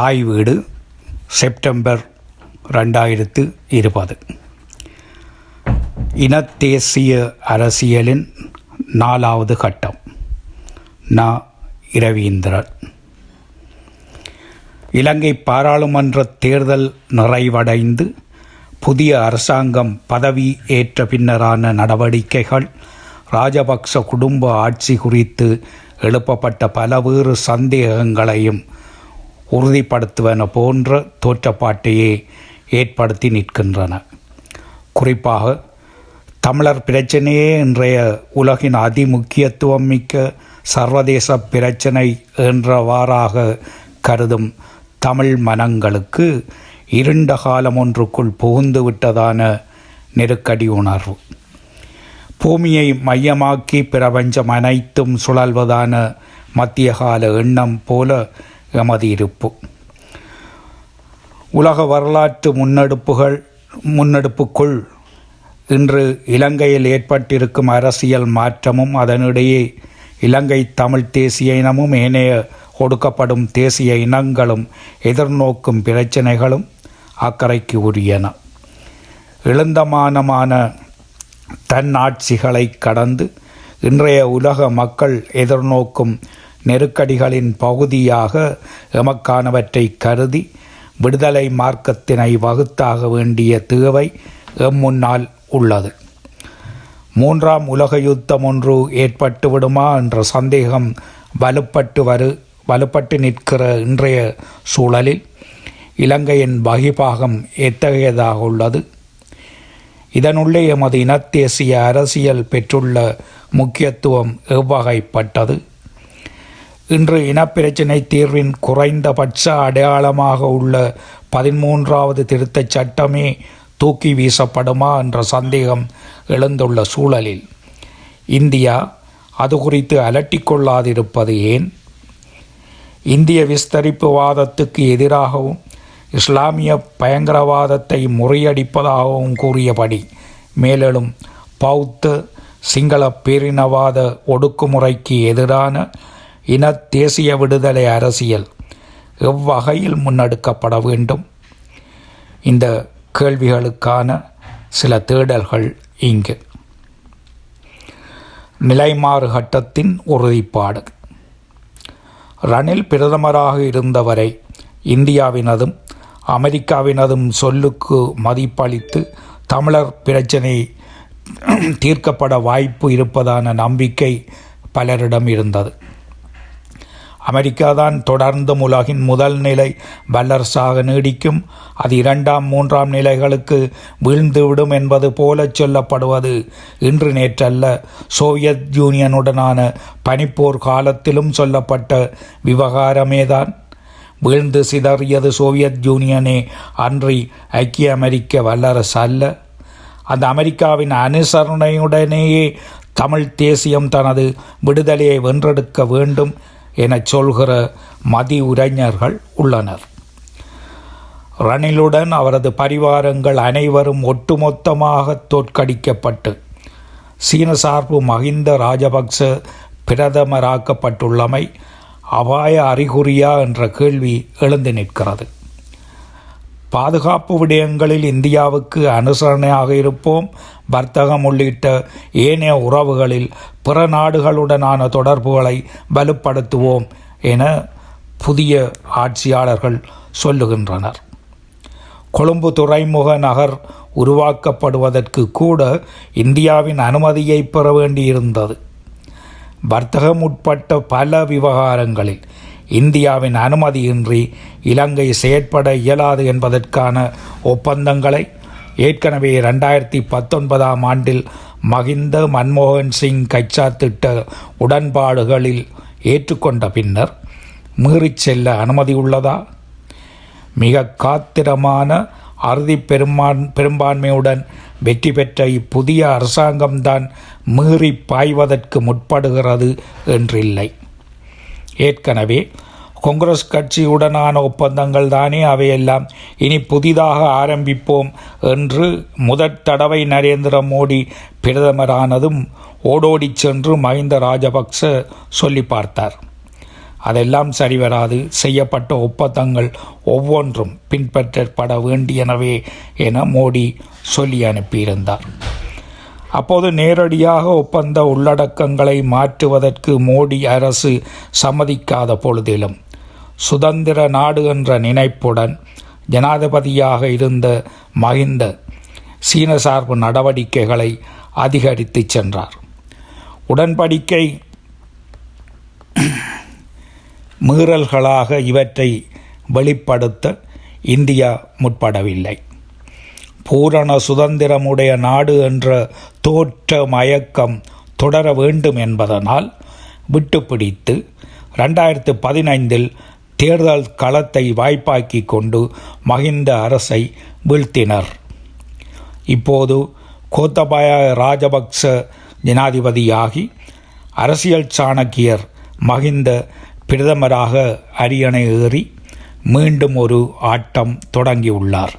தாய் வீடு செப்டம்பர் ரெண்டாயிரத்து இருபது. இனத்தேசிய அரசியலின் நாலாவது கட்டம். ந. இரவீந்திரன். இலங்கை பாராளுமன்ற தேர்தல் நிறைவடைந்து புதிய அரசாங்கம் பதவி ஏற்ற பின்னரான நடவடிக்கைகள் ராஜபக்ச குடும்ப ஆட்சி குறித்து எழுப்பப்பட்ட பலவேறு சந்தேகங்களையும் உறுதிப்படுத்துவன போன்ற தோற்றப்பாட்டையே ஏற்படுத்தி நிற்கின்றன. குறிப்பாக தமிழர் பிரச்சனையே இன்றைய உலகின் அதிமுக்கியத்துவம் மிக்க சர்வதேச பிரச்சனை என்றவாறாக கருதும் தமிழ் மனங்களுக்கு இருண்ட காலம் ஒன்றுக்குள் புகுந்து விட்டதான நெருக்கடி உணர்வு. பூமியை மையமாக்கி பிரபஞ்சம் அனைத்தும் சுழல்வதான மத்திய கால எண்ணம் போல எமது இருப்பு உலக வரலாற்று முன்னெடுப்புகள் முன்னெடுப்புக்குள் இன்று இலங்கையில் ஏற்பட்டிருக்கும் அரசியல் மாற்றமும் அதனிடையே இலங்கை தமிழ் தேசிய இனமும் ஏனைய ஒடுக்கப்படும் தேசிய இனங்களும் எதிர்நோக்கும் பிரச்சனைகளும் அக்கறைக்கு உரியன. எழுந்தமானமான தன்னாட்சிகளை கடந்து இன்றைய உலக மக்கள் எதிர்நோக்கும் நெருக்கடிகளின் பகுதியாக எமக்கானவற்றை கருதி விடுதலை மார்க்கத்தினை வகுத்தாக வேண்டிய தேவை எம் முன்னால் உள்ளது. மூன்றாம் உலக யுத்தம் ஒன்று ஏற்பட்டு விடுமா என்ற சந்தேகம் வலுப்பட்டு வரு வலுப்பட்டு நிற்கிற இன்றைய சூழலில் இலங்கையின் வகிபாகம் எத்தகையதாக உள்ளது? இதனுள்ளே எமது இனத்தேசிய அரசியல் பெற்றுள்ள முக்கியத்துவம் எவ்வகைப்பட்டது? இன்று இனப்பிரச்சினை தீர்வின் குறைந்தபட்ச அடையாளமாக உள்ள பதிமூன்றாவது திருத்தச் சட்டமே தூக்கி வீசப்படுமா என்ற சந்தேகம் எழுந்துள்ள சூழலில் இந்தியா அது குறித்து அலட்டிக்கொள்ளாதிருப்பது ஏன்? இந்திய விஸ்தரிப்புவாதத்துக்கு எதிராகவும் இஸ்லாமிய பயங்கரவாதத்தை முறியடிப்பதாகவும் கூறியபடி மேலும் பௌத்த சிங்கள பேரினவாத ஒடுக்குமுறைக்கு எதிரான இன தேசிய விடுதலை அரசியல் எவ்வகையில் முன்னெடுக்கப்பட வேண்டும்? இந்த கேள்விகளுக்கான சில தேடல்கள் இங்கு. நிலைமாறு கட்டத்தின் உறுதிப்பாடு. ரணில் பிரதமராக இருந்தவரை இந்தியாவினதும் அமெரிக்காவினதும் சொல்லுக்கு மதிப்பளித்து தமிழர் பிரச்சினை தீர்க்கப்பட வாய்ப்பு இருப்பதான நம்பிக்கை பலரிடம் இருந்தது. அமெரிக்கா தான் தொடர்ந்தும் உலகின் முதல் நிலை வல்லரசாக நீடிக்கும். அது இரண்டாம் மூன்றாம் நிலைகளுக்கு வீழ்ந்துவிடும் என்பது போல சொல்லப்படுவது. இன்று நேற்றல்ல சோவியத் யூனியனுடனான பனிப்போர் காலத்திலும் சொல்லப்பட்ட விவகாரமேதான். வீழ்ந்து சிதறியது சோவியத் யூனியனே அன்றி ஐக்கிய அமெரிக்க வல்லரசு அல்ல அந்த அமெரிக்காவின் அனுசரணையுடனேயே தமிழ் தேசியம் தனது விடுதலையை வென்றெடுக்க வேண்டும். எனச் சொல்கிற மதி உரைஞர்கள் உள்ளனர். ரணிலுடன் அவரது பரிவாரங்கள் அனைவரும் ஒட்டுமொத்தமாக தோற்கடிக்கப்பட்டு சீன சார்பு மஹிந்த ராஜபக்ச பிரதமராக்கப்பட்டுள்ளமை அபாய அறிகுறியா என்ற கேள்வி எழுந்து நிற்கிறது. பாதுகாப்பு விடயங்களில் இந்தியாவுக்கு அனுசரணையாக இருப்போம். வர்த்தகம் உள்ளிட்ட ஏனைய உறவுகளில் பிற நாடுகளுடனான தொடர்புகளை வலுப்படுத்துவோம் என புதிய ஆட்சியாளர்கள் சொல்லுகின்றனர். கொழும்பு துறைமுக நகர் உருவாக்கப்படுவதற்கு கூட இந்தியாவின் அனுமதியை பெற வேண்டியிருந்தது. வர்த்தகம் உட்பட்ட பல விவகாரங்களில் இந்தியாவின் அனுமதியின்றி இலங்கை செயற்பட இயலாது என்பதற்கான ஒப்பந்தங்களை ஏற்கனவே ரெண்டாயிரத்தி பத்தொன்பதாம் ஆண்டில் மகிந்த மன்மோகன் சிங் கைச்சாத்திட்ட உடன்பாடுகளில் ஏற்றுக்கொண்ட பின்னர் மீறிச் செல்ல அனுமதி உள்ளதா? மிக காத்திரமான அறுதி பெரும்பான் பெரும்பான்மையுடன் வெற்றி பெற்ற இப்புதிய அரசாங்கம்தான் மீறி பாய்வதற்கு முற்படுகிறது என்றில்லை. ஏற்கனவே காங்கிரஸ் கட்சியுடனான ஒப்பந்தங்கள் தானே அவையெல்லாம். இனி புதிதாக ஆரம்பிப்போம் என்று முதற் தடவை நரேந்திர மோடி பிரதமரானதும் ஓடோடிச் சென்று மஹிந்த ராஜபக்ச சொல்லி பார்த்தார். அதெல்லாம் சரிவராது. செய்யப்பட்ட ஒப்பந்தங்கள் ஒவ்வொன்றும் பின்பற்றப்பட வேண்டியனவே என மோடி சொல்லி அனுப்பியிருந்தார். அப்போது நேரடியாக ஒப்பந்த உள்ளடக்கங்களை மாற்றுவதற்கு மோடி அரசு சம்மதிக்காத பொழுதிலும் சுதந்திர நாடு என்ற நினைப்புடன் ஜனாதிபதியாக இருந்த மஹிந்த சீன சார்பு நடவடிக்கைகளை அதிகரித்து சென்றார். உடன்படிக்கை மீறல்களாக இவற்றை வெளிப்படுத்த இந்தியா முற்படவில்லை. பூரண சுதந்திரமுடைய நாடு என்ற தோற்ற மயக்கம் தொடர வேண்டும் என்பதனால் விட்டுப்பிடித்து ரெண்டாயிரத்து பதினைந்தில் தேர்தல் களத்தை வாய்ப்பாக்கி கொண்டு மகிந்த அரசை வீழ்த்தினர். இப்போது கோத்தபாய ராஜபக்ச ஜனாதிபதியாகி அரசியல் சாணக்கியர் மகிந்த பிரதமராக அரியணை ஏறி மீண்டும் ஒரு ஆட்டம் தொடங்கியுள்ளார்.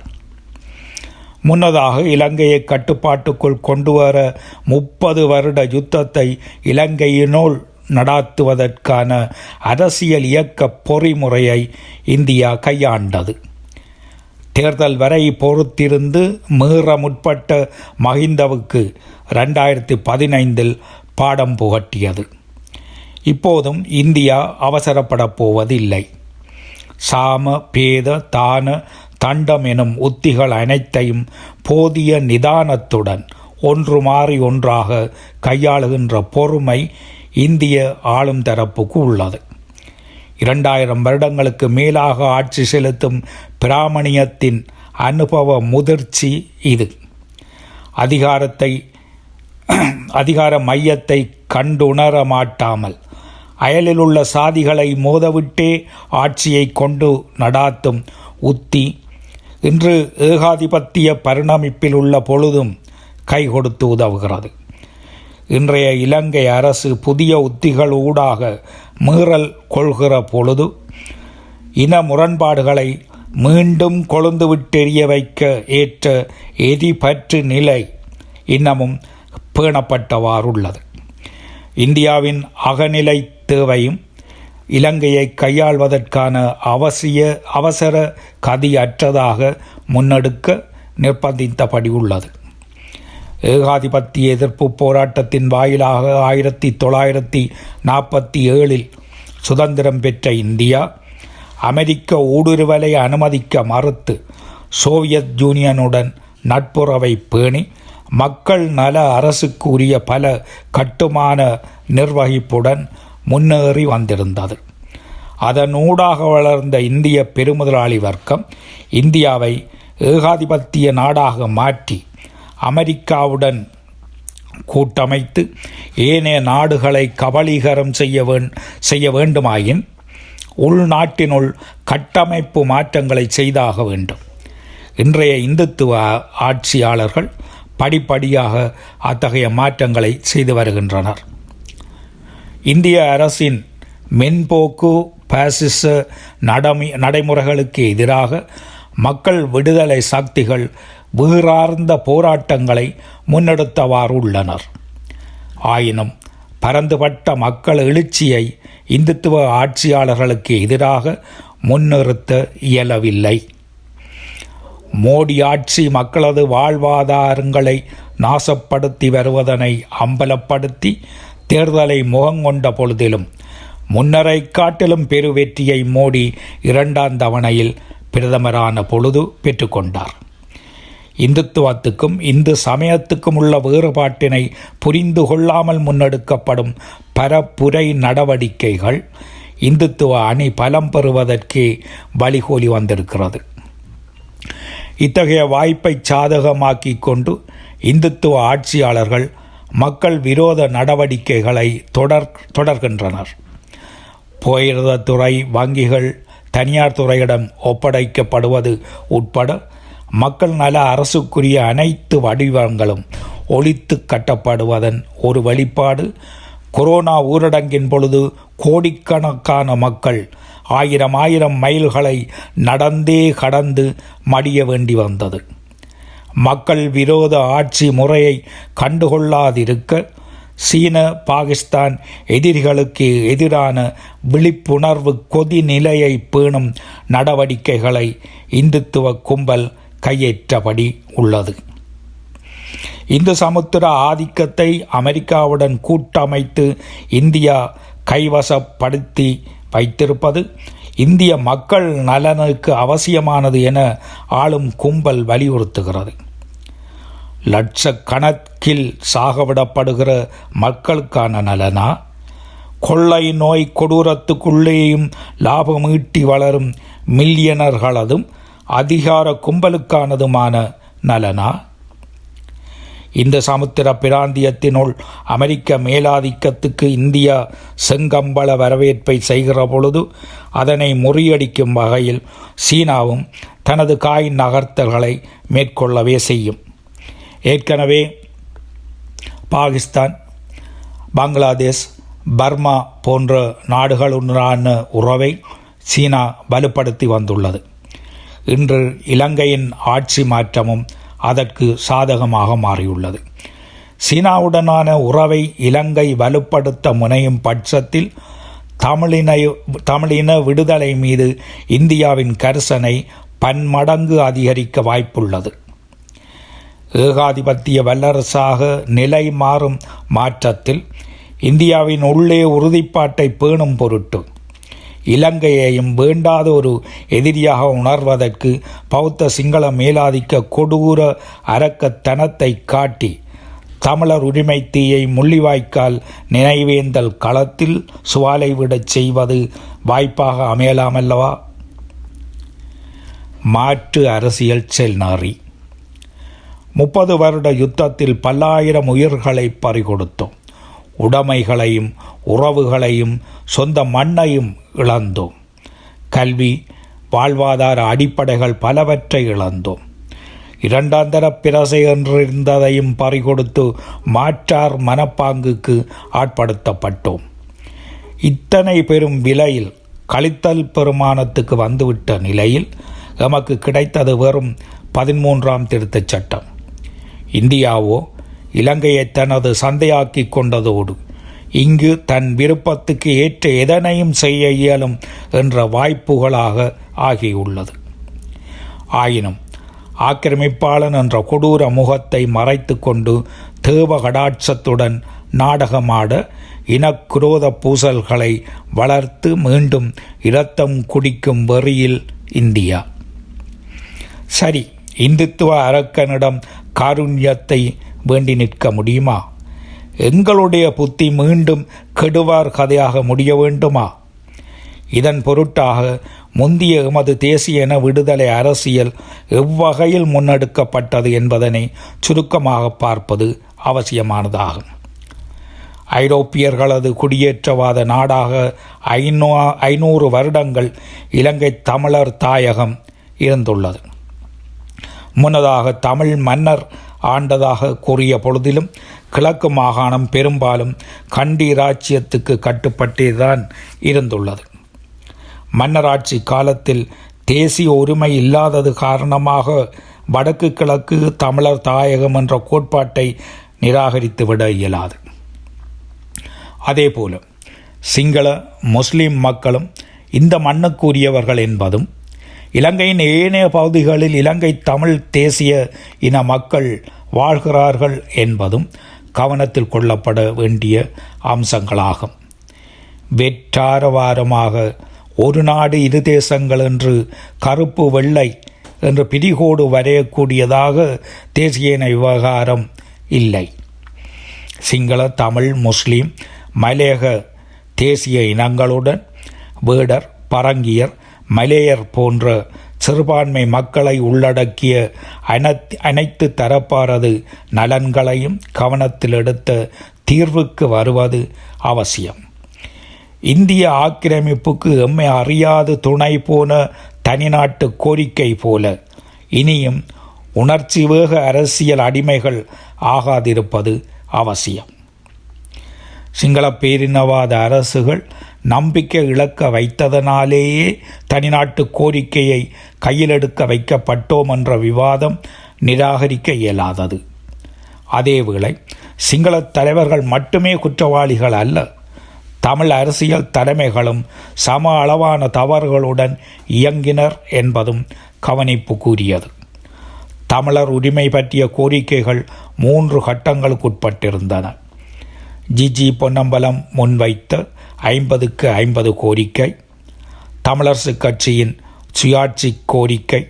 முன்னதாக இலங்கையை கட்டுப்பாட்டுக்குள் கொண்டு வர முப்பது வருட யுத்தத்தை இலங்கையினுள் நடாத்துவதற்கான அரசியல் இயக்க பொறிமுறையை இந்தியா கையாண்டது. தேர்தல் வரை பொறுத்திருந்து மீற முற்பட்ட மஹிந்தவுக்கு ரெண்டாயிரத்தி பதினைந்தில் பாடம் புகட்டியது. இப்போதும் இந்தியா அவசரப்படப் போவதில்லை. சாம பேத தான தண்டம் எனும் உத்திகள் அனைத்தையும் போதிய நிதானத்துடன் ஒன்று மாறி ஒன்றாக கையாளுகின்ற பொறுமை இந்திய ஆளும் தரப்புக்கு உள்ளது. இரண்டாயிரம் வருடங்களுக்கு மேலாக ஆட்சி செலுத்தும் பிராமணியத்தின் அனுபவ முதிர்ச்சி இது. அதிகாரத்தை அதிகார மையத்தை கண்டுணர மாட்டாமல் அயலில் உள்ள சாதிகளை மோதவிட்டே ஆட்சியை கொண்டு நடாத்தும் உத்தி இன்று ஏகாதிபத்திய பரிணமிப்பில் உள்ள பொழுதும் கை கொடுத்து உதவுகிறது. இன்றைய இலங்கை அரசு புதிய உத்திகள் ஊடாக மீறல் கொள்கிற பொழுது இன முரண்பாடுகளை மீண்டும் கொழுந்துவிட்டெறிய வைக்க ஏற்ற எதிபற்று நிலை இன்னமும் பேணப்பட்டவாறுள்ளது. இந்தியாவின் அகநிலை தேவையும் இலங்கையை கையாள்வதற்கான அவசிய அவசர கதியற்றதாக முன்னெடுக்க நிர்பந்தித்தபடி உள்ளது. ஏகாதிபத்திய எதிர்ப்பு போராட்டத்தின் வாயிலாக ஆயிரத்தி தொள்ளாயிரத்தி நாற்பத்தி ஏழில் சுதந்திரம் பெற்ற இந்தியா அமெரிக்க ஊடுருவலை அனுமதிக்க மறுத்து சோவியத் யூனியனுடன் நட்புறவை பேணி மக்கள் நல அரசுக்கு உரிய பல கட்டுமான நிர்வகிப்புடன் முன்னேறி வந்திருந்தது. அதனூடாக வளர்ந்த இந்திய பெருமுதலாளி வர்க்கம் இந்தியாவை ஏகாதிபத்திய நாடாக மாற்றி அமெரிக்காவுடன் கூட்டமைத்து ஏனைய நாடுகளை கபலீகரம் செய்ய வேண் செய்ய வேண்டுமாயின் உள்நாட்டினுள் கட்டமைப்பு மாற்றங்களை செய்தாக வேண்டும். இன்றைய இந்துத்துவ ஆட்சியாளர்கள் படிப்படியாக அத்தகைய மாற்றங்களை செய்து வருகின்றனர். இந்திய அரசின் மென்போக்கு பாசிச நடமை நடைமுறைகளுக்கு எதிராக மக்கள் விடுதலை சக்திகள் வீறார்ந்த போராட்டங்களை முன்னெடுத்தவாறு உள்ளனர் ஆயினும் பரந்துபட்ட மக்கள் எழுச்சியை இந்துத்துவ ஆட்சியாளர்களுக்கு எதிராக முன்னிறுத்த இயலவில்லை. மோடி ஆட்சி மக்களது வாழ்வாதாரங்களை நாசப்படுத்தி வருவதனை அம்பலப்படுத்தி தேர்தலை முகங்கொண்ட பொழுதிலும் முன்னரை காட்டிலும் பெரு வெற்றியை மோடி இரண்டாம் தவணையில் பிரதமரான பொழுது பெற்றுக்கொண்டார் இந்துத்துவத்துக்கும் இந்து சமயத்துக்கும் உள்ள வேறுபாட்டினை புரிந்து கொள்ளாமல் முன்னெடுக்கப்படும் பரப்புரை நடவடிக்கைகள் இந்துத்துவ அணி பலம் பெறுவதற்கே வழிகோலி வந்திருக்கிறது. இத்தகைய வாய்ப்பை சாதகமாக்கி கொண்டு இந்துத்துவ ஆட்சியாளர்கள் மக்கள் விரோத நடவடிக்கைகளை தொடர் தொடர்கின்றனர். துறை வங்கிகள் தனியார் துறையிடம் ஒப்படைக்கப்படுவது உட்பட மக்கள் நல அரசுக்குரிய அனைத்து வடிவங்களும் ஒழித்து கட்டப்படுவதன் ஒரு வெளிப்பாடு கொரோனா ஊரடங்கின் பொழுது கோடிக்கணக்கான மக்கள் ஆயிரம் ஆயிரம் மைல்களை நடந்தே கடந்து மடிய வேண்டி வந்தது. மக்கள் விரோத ஆட்சி முறையை கண்டுகொள்ளாதிருக்க சீன பாகிஸ்தான் எதிரிகளுக்கு எதிரான விழிப்புணர்வு கொதிநிலையை பேணும் நடவடிக்கைகளை இந்துத்துவ கும்பல் கையேற்றபடி உள்ளது. இந்து சமுத்திர ஆதிக்கத்தை அமெரிக்காவுடன் கூட்டமைத்து இந்தியா கைவசப்படுத்தி வைத்திருப்பது இந்திய மக்கள் நலனுக்கு அவசியமானது என ஆளும் கும்பல் வலியுறுத்துகிறது. லட்சக்கணக்கில் சாகவிடப்படுகிற மக்களுக்கான நலனா? கொள்ளை நோய் கொடூரத்துக்குள்ளேயும் லாபம் ஈட்டி வளரும் மில்லியனர்களதும் அதிகார கும்பலுக்கானதுமான நலனா? இந்த சமுத்திர பிராந்தியத்தினுள் அமெரிக்க மேலாதிக்கத்துக்கு இந்தியா செங்கம்பள வரவேற்பை செய்கிற பொழுது அதனை முறியடிக்கும் வகையில் சீனாவும் தனது காய் நகர்த்தல்களை மேற்கொள்ளவே செய்யும். ஏற்கனவே பாகிஸ்தான் பங்களாதேஷ் பர்மா போன்ற நாடுகளுடனான உறவை சீனா வலுப்படுத்தி வந்துள்ளது. இன்று இலங்கையின் ஆட்சி மாற்றமும் அதற்கு சாதகமாக மாறியுள்ளது. சீனாவுடனான உறவை இலங்கை வலுப்படுத்த முனையும் பட்சத்தில் தமிழினை தமிழின விடுதலை மீது இந்தியாவின் கரிசனை பன்மடங்கு அதிகரிக்க வாய்ப்புள்ளது. ஏகாதிபத்திய வல்லரசாக நிலை மாறும் மாற்றத்தில் இந்தியாவின் உள்ளே உறுதிப்பாட்டை பேணும் பொருட்டு இலங்கையையும் வேண்டாத ஒரு எதிரியாக உணர்வதற்கு பௌத்த சிங்கள மேலாதிக்க கொடூர அரக்கத்தனத்தை காட்டி தமிழர் உரிமை தீயை முள்ளிவாய்க்கால் நினைவேந்தல் களத்தில் சுவாலை விடச் செய்வது வாய்ப்பாக அமையலாமல்லவா? மாற்று அரசியல் செல்நாரி. முப்பது வருட யுத்தத்தில் பல்லாயிரம் உயிர்களை பறிகொடுத்தோம். உடைமைகளையும் உறவுகளையும் சொந்த மண்ணையும் இழந்தோம். கல்வி வாழ்வாதார அடிப்படைகள் பலவற்றை இழந்தோம். இரண்டாந்தர பிரசை என்றிருந்ததையும் பறிகொடுத்து மாற்றார் மனப்பாங்குக்கு ஆட்படுத்தப்பட்டோம். இத்தனை பெரும் விலையில் கழித்தல் பெருமானத்துக்கு வந்துவிட்ட நிலையில் எமக்கு கிடைத்தது வெறும் பதிமூன்றாம் திருத்தச் சட்டம். இந்தியாவோ இலங்கையை தனது சந்தையாக்கி கொண்டதோடு இங்கு தன் விருப்பத்துக்கு ஏற்ற எதனையும் செய்ய இயலும் என்ற வாய்ப்புகளாக ஆகியுள்ளது. ஆயினும் ஆக்கிரமிப்பாளன் என்ற கொடூர முகத்தை மறைத்து கொண்டு தேவ கடாட்சத்துடன் நாடகமாட இனக்குரோத பூசல்களை வளர்த்து மீண்டும் இரத்தம் குடிக்கும் வெறியில் இந்தியா. சரி இந்துத்துவ அரக்கனிடம் காருண்யத்தை வேண்டி நிற்க முடியுமா? எங்களுடைய புத்தி மீண்டும் கெடுவார் கதையாக முடிய வேண்டுமா? இதன் பொருட்டாக முந்திய எமது தேசிய இன விடுதலை அரசியல் எவ்வகையில் முன்னெடுக்கப்பட்டது என்பதனை சுருக்கமாக பார்ப்பது அவசியமானதாகும். ஐரோப்பியர்களது குடியேற்றவாத நாடாக ஐநூ ஐநூறு வருடங்கள் இலங்கை தமிழர் தாயகம் இருந்துள்ளது. முன்னதாக தமிழ் மன்னர் ஆண்டதாக கூறிய பொழுதிலும் கிழக்கு மாகாணம் பெரும்பாலும் கண்டி இராச்சியத்துக்கு கட்டுப்பட்டேதான் இருந்துள்ளது. மன்னராட்சி காலத்தில் தேசிய உரிமை இல்லாதது காரணமாக வடக்கு கிழக்கு தமிழர் தாயகம் என்ற கோட்பாட்டை நிராகரித்துவிட இயலாது. அதேபோல சிங்கள முஸ்லிம் மக்களும் இந்த மண்ணுக்குரியவர்கள் என்பதும் இலங்கையின் ஏனைய பகுதிகளில் இலங்கை தமிழ் தேசிய இன மக்கள் வாழ்கிறார்கள் என்பதும் கவனத்தில் கொள்ளப்பட வேண்டிய அம்சங்களாகும். வெற்றாரவாரமாக ஒரு நாடு இரு தேசங்கள் என்று கருப்பு வெள்ளை என்று பிடிகோடு வரையக்கூடியதாக தேசிய இன விவகாரம் இல்லை. சிங்கள தமிழ் முஸ்லீம் மலையக தேசிய இனங்களுடன் வேடர் பரங்கியர் மலேயர் போன்ற சிறுபான்மை மக்களை உள்ளடக்கிய அனைத்து அனைத்து தரப்பாரது நலன்களையும் கவனத்தில் எடுத்த தீர்வுக்கு வருவது அவசியம். இந்திய ஆக்கிரமிப்புக்கு எம்மை அறியாது துணை போன தனிநாட்டு கோரிக்கை போல. இனியும் உணர்ச்சி வேக அரசியல் அடிமைகள் ஆகாதிருப்பது அவசியம். சிங்கள பேரினவாத அரசுகள் நம்பிக்கை இழக்க வைத்ததனாலேயே தனிநாட்டு கோரிக்கையை கையிலெடுக்க வைக்கப்பட்டோம் என்ற விவாதம் நிராகரிக்க இயலாதது. அதேவேளை சிங்கள தலைவர்கள் மட்டுமே குற்றவாளிகள் அல்ல தமிழ் அரசியல் தலைமைகளும் சம அளவான தவறுகளுடன் இயங்கினர் என்பதும் கவனிப்புக்குரியது தமிழர் உரிமை பற்றிய கோரிக்கைகள் மூன்று கட்டங்களுக்குட்பட்டிருந்தன. ஜிஜி பொன்னம்பலம் முன்வைத்த ஐம்பதுக்கு ஐம்பது கோரிக்கை தமிழரசு கட்சியின் சுயாட்சி கோரிக்கை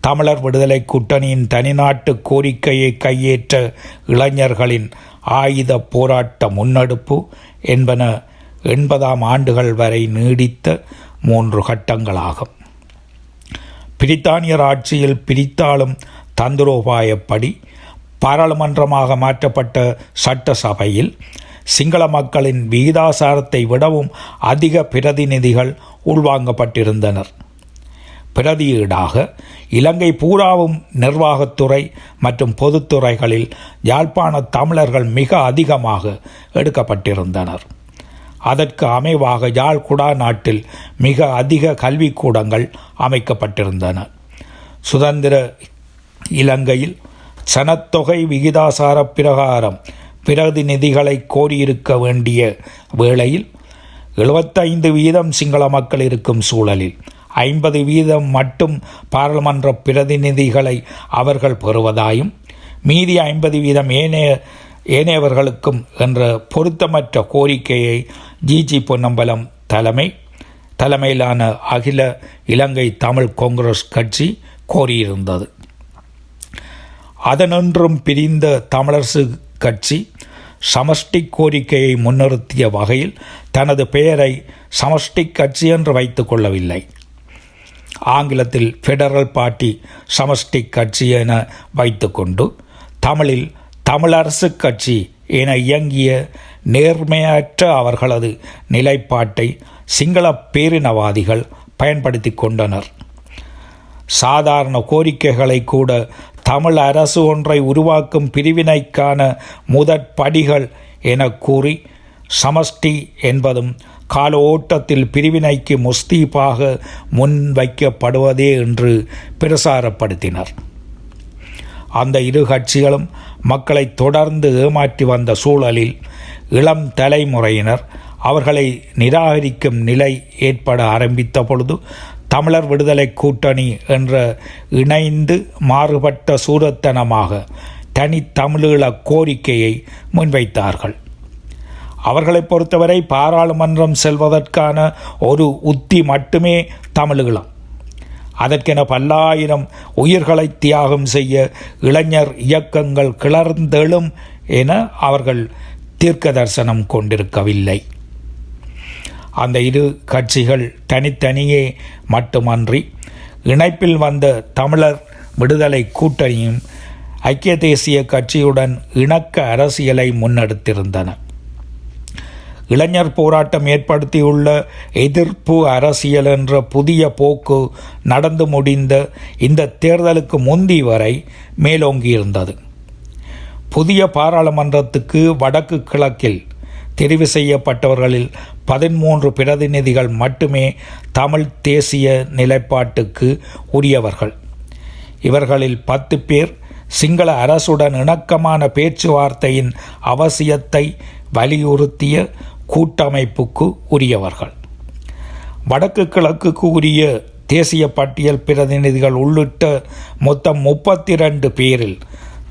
தமிழர் விடுதலை கூட்டணியின் தனிநாட்டு கோரிக்கையை கையேற்ற இளைஞர்களின் ஆயுத போராட்ட முன்னெடுப்பு என்பன எண்பதாம் ஆண்டுகள் வரை நீடித்த மூன்று கட்டங்களாகும். பிரித்தானியர் ஆட்சியில் பிரித்தாளும் தந்திரோபாயப்படி பாராளுமன்றமாக மாற்றப்பட்ட சட்டசபையில் சிங்கள மக்களின் விகிதாசாரத்தை விடவும் அதிக பிரதிநிதிகள் உள்வாங்கப்பட்டிருந்தனர். பிரதியீடாக இலங்கை பூராவும் நிர்வாகத்துறை மற்றும் பொதுத்துறைகளில் யாழ்ப்பாண தமிழர்கள் மிக அதிகமாக எடுக்கப்பட்டிருந்தனர். அதற்கு அமைவாக யாழ் குடா நாட்டில் மிக அதிக கல்விக்கூடங்கள் அமைக்கப்பட்டிருந்தன. சுதந்திர இலங்கையில் சனத்தொகை விகிதாசார பிரகாரம் பிரதிநிதிகளை கோரியிருக்க வேண்டிய வேளையில் எழுபத்தைந்து வீதம் சிங்கள மக்கள் இருக்கும் சூழலில் ஐம்பது வீதம் மட்டும் பாராளுமன்ற பிரதிநிதிகளை அவர்கள் பெறுவதாயும் மீதி ஐம்பது வீதம் ஏனைய ஏனையவர்களுக்கும் என்ற பொருத்தமற்ற கோரிக்கையை ஜிஜி பொன்னம்பலம் தலைமை தலைமையிலான அகில இலங்கை தமிழ் காங்கிரஸ் கட்சி கோரியிருந்தது. அதனொன்றும் பிரிந்த தமிழரசு கட்சி சமஷ்டி கோரிக்கையை முன்னிறுத்திய வகையில் தனது பெயரை சமஷ்டி கட்சி என்று வைத்து கொள்ளவில்லை. ஆங்கிலத்தில் ஃபெடரல் பார்ட்டி சமஷ்டி கட்சி என வைத்துக்கொண்டு தமிழில் தமிழரசு கட்சி என இயங்கிய நேர்மையற்ற அவர்களது நிலைப்பாட்டை சிங்கள பேரினவாதிகள் பயன்படுத்தி கொண்டனர். சாதாரண கோரிக்கைகளை கூட தமிழ் அரசு ஒன்றை உருவாக்கும் பிரிவினைக்கான முதற் படிகள் என கூறி சமஷ்டி என்பதும் கால ஓட்டத்தில் பிரிவினைக்கு முஸ்தீப்பாக முன்வைக்கப்படுவதே என்று பிரசாரப்படுத்தினர். அந்த இரு கட்சிகளும் மக்களை தொடர்ந்து ஏமாற்றி வந்த சூழலில் இளம் தலைமுறையினர் அவர்களை நிராகரிக்கும் நிலை ஏற்பட ஆரம்பித்த பொழுது தமிழர் விடுதலை கூட்டணி என்ற இணைந்து மாறுபட்ட சூரத்தனமாக தனித்தமிழீழ கோரிக்கையை முன்வைத்தார்கள். அவர்களை பொறுத்தவரை பாராளுமன்றம் செல்வதற்கான ஒரு உத்தி மட்டுமே தமிழீழம். அதற்கென பல்லாயிரம் உயிர்களை தியாகம் செய்ய இளைஞர் இயக்கங்கள் கிளர்ந்தெழும் என அவர்கள் தீர்க்க தரிசனம் கொண்டிருக்கவில்லை. அந்த இரு கட்சிகள் தனித்தனியே மட்டுமன்றி இணைப்பில் வந்த தமிழர் விடுதலை கூட்டணியும் ஐக்கிய தேசிய கட்சியுடன் இணக்க அரசியலை முன்னெடுத்திருந்தன. இளைஞர் போராட்டம் ஏற்படுத்தியுள்ள எதிர்ப்பு அரசியல் என்ற புதிய போக்கு நடந்து முடிந்த இந்த தேர்தலுக்கு முந்தி வரை மேலோங்கியிருந்தது. புதிய பாராளுமன்றத்துக்கு வடக்கு கிழக்கில் தெரிவு செய்யப்பட்டவர்களில் பதிமூன்று பிரதிநிதிகள் மட்டுமே தமிழ் தேசிய நிலைப்பாட்டுக்கு உரியவர்கள். இவர்களில் பத்து பேர் சிங்கள அரசுடன் இணக்கமான பேச்சுவார்த்தையின் அவசியத்தை வலியுறுத்திய கூட்டமைப்புக்கு உரியவர்கள். வடக்கு கிழக்குக்கு உரிய தேசிய பட்டியல் பிரதிநிதிகள் உள்ளிட்ட மொத்தம் முப்பத்தி ரெண்டு பேரில்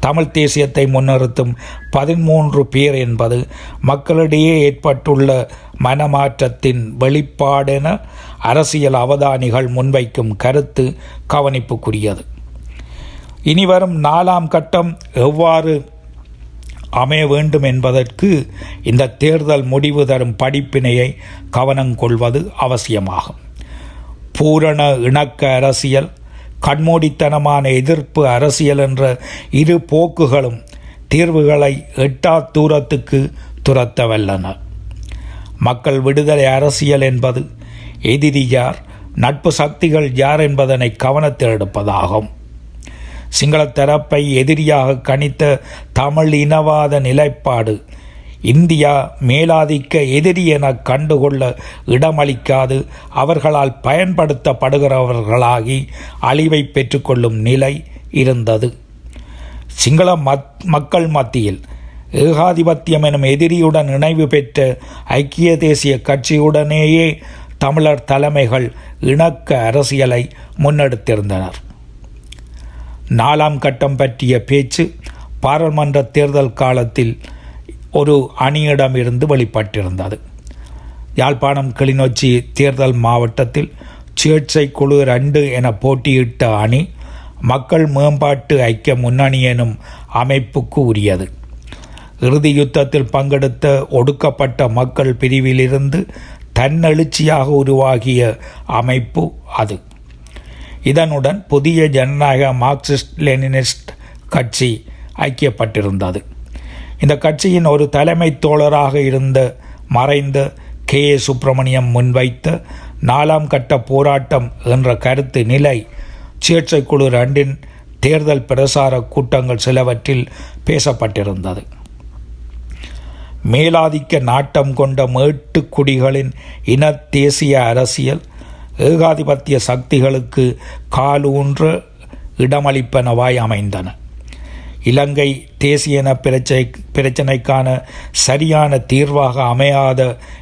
தமிழ் தேசியத்தை முன்னிறுத்தும் பதிமூன்று பேர் என்பது மக்களிடையே ஏற்பட்டுள்ள மனமாற்றத்தின் வெளிப்பாடென அரசியல் அவதானிகள் முன்வைக்கும் கருத்து கவனிப்புக்குரியது. இனிவரும் நாலாம் கட்டம் எவ்வாறு அமைய வேண்டும் என்பதற்கு இந்த தேர்தல் முடிவு தரும் படிப்பினையை கவனம் கொள்வது அவசியமாகும். பூரண இணக்க அரசியல் கண்மூடித்தனமான எதிர்ப்பு அரசியல் என்ற இரு போக்குகளும் தீர்வுகளை எட்டா தூரத்துக்கு துரத்த வல்லன. மக்கள் விடுதலை அரசியல் என்பது எதிரி யார் நட்பு சக்திகள் யார் என்பதனை கவனத்தில் எடுப்பதாகும். சிங்கள தரப்பை எதிரியாக கணித்த தமிழ் இனவாத நிலைப்பாடு இந்தியா மேலாதிக்க எதிரி என கண்டுகொள்ள இடமளிக்காது. அவர்களால் பயன்படுத்தப்படுகிறவர்களாகி அழிவை பெற்றுக்கொள்ளும் நிலை இருந்தது. சிங்கள மத் மக்கள் மத்தியில் ஏகாதிபத்தியம் எனும் எதிரியுடன் இணைவு பெற்ற ஐக்கிய தேசிய கட்சியுடனேயே தமிழர் தலைமைகள் இணக்க அரசியலை முன்னெடுத்திருந்தனர். நாலாம் கட்டம் பற்றிய பேச்சு பாராளுமன்ற தேர்தல் காலத்தில் ஒரு அணியிடமிருந்து வெளிப்பட்டிருந்தது. யாழ்ப்பாணம் கிளிநொச்சி தேர்தல் மாவட்டத்தில் சுயேட்சை குழு ரெண்டு என போட்டியிட்ட அணி மக்கள் மேம்பாட்டு ஐக்கிய முன்னணி எனும் அமைப்புக்கு உரியது. இறுதி யுத்தத்தில் பங்கெடுத்த ஒடுக்கப்பட்ட மக்கள் பிரிவிலிருந்து தன்னெழுச்சியாக உருவாகிய அமைப்பு அது. இதனுடன் புதிய ஜனநாயக மார்க்சிஸ்ட் லெனினிஸ்ட் கட்சி ஐக்கியப்பட்டிருந்தது. இந்த கட்சியின் ஒரு தலைமை தோழராக இருந்த மறைந்த கே. ஏ. சுப்பிரமணியம் முன்வைத்த நாலாம் கட்ட போராட்டம் என்ற கருத்து நிலை சுயேட்சை குழு ரெண்டின் தேர்தல் பிரசார கூட்டங்கள் சிலவற்றில் பேசப்பட்டிருந்தது. மேலாதிக்க நாட்டம் கொண்ட மேட்டுக்குடிகளின் இன தேசிய அரசியல் ஏகாதிபத்திய சக்திகளுக்கு காலூன்ற இடமளிப்பனவாய் அமைந்தன. இலங்கை தேசியன பிரச்சை பிரச்சனை பிரச்சனைக்கான சரியான தீர்வாக அமையாத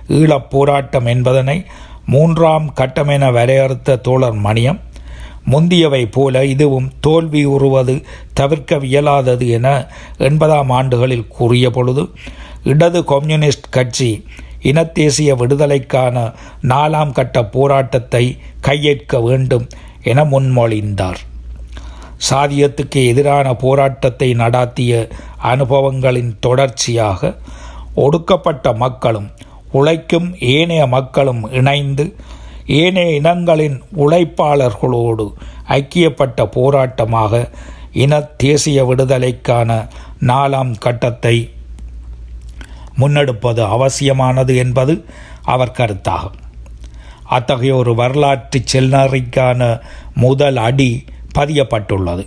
ஈழப் போராட்டம் என்பதனை மூன்றாம் கட்டமென வரையறுத்த தோழர் மணியம் முந்தியவை போல இதுவும் தோல்வி உறுவது தவிர்க்க இயலாதது என எண்பதாம் ஆண்டுகளில் கூறிய பொழுது இடது கம்யூனிஸ்ட் கட்சி இனத்தேசிய விடுதலைக்கான நாலாம் கட்ட போராட்டத்தை கையேற்க வேண்டும் என முன்மொழிந்தார். சாதியத்துக்கு எதிரான போராட்டத்தை நடாத்திய அனுபவங்களின் தொடர்ச்சியாக ஒடுக்கப்பட்ட மக்களும் உழைக்கும் ஏனைய மக்களும் இணைந்து ஏனைய இனங்களின் உழைப்பாளர்களோடு ஐக்கியப்பட்ட போராட்டமாக இன தேசிய விடுதலைக்கான நாலாம் கட்டத்தை முன்னெடுப்பது அவசியமானது என்பது அவர் கருத்தாகும் அத்தகைய ஒரு வரலாற்று செல்நறிக்கான முதல் அடி பதியப்பட்டுள்ளது.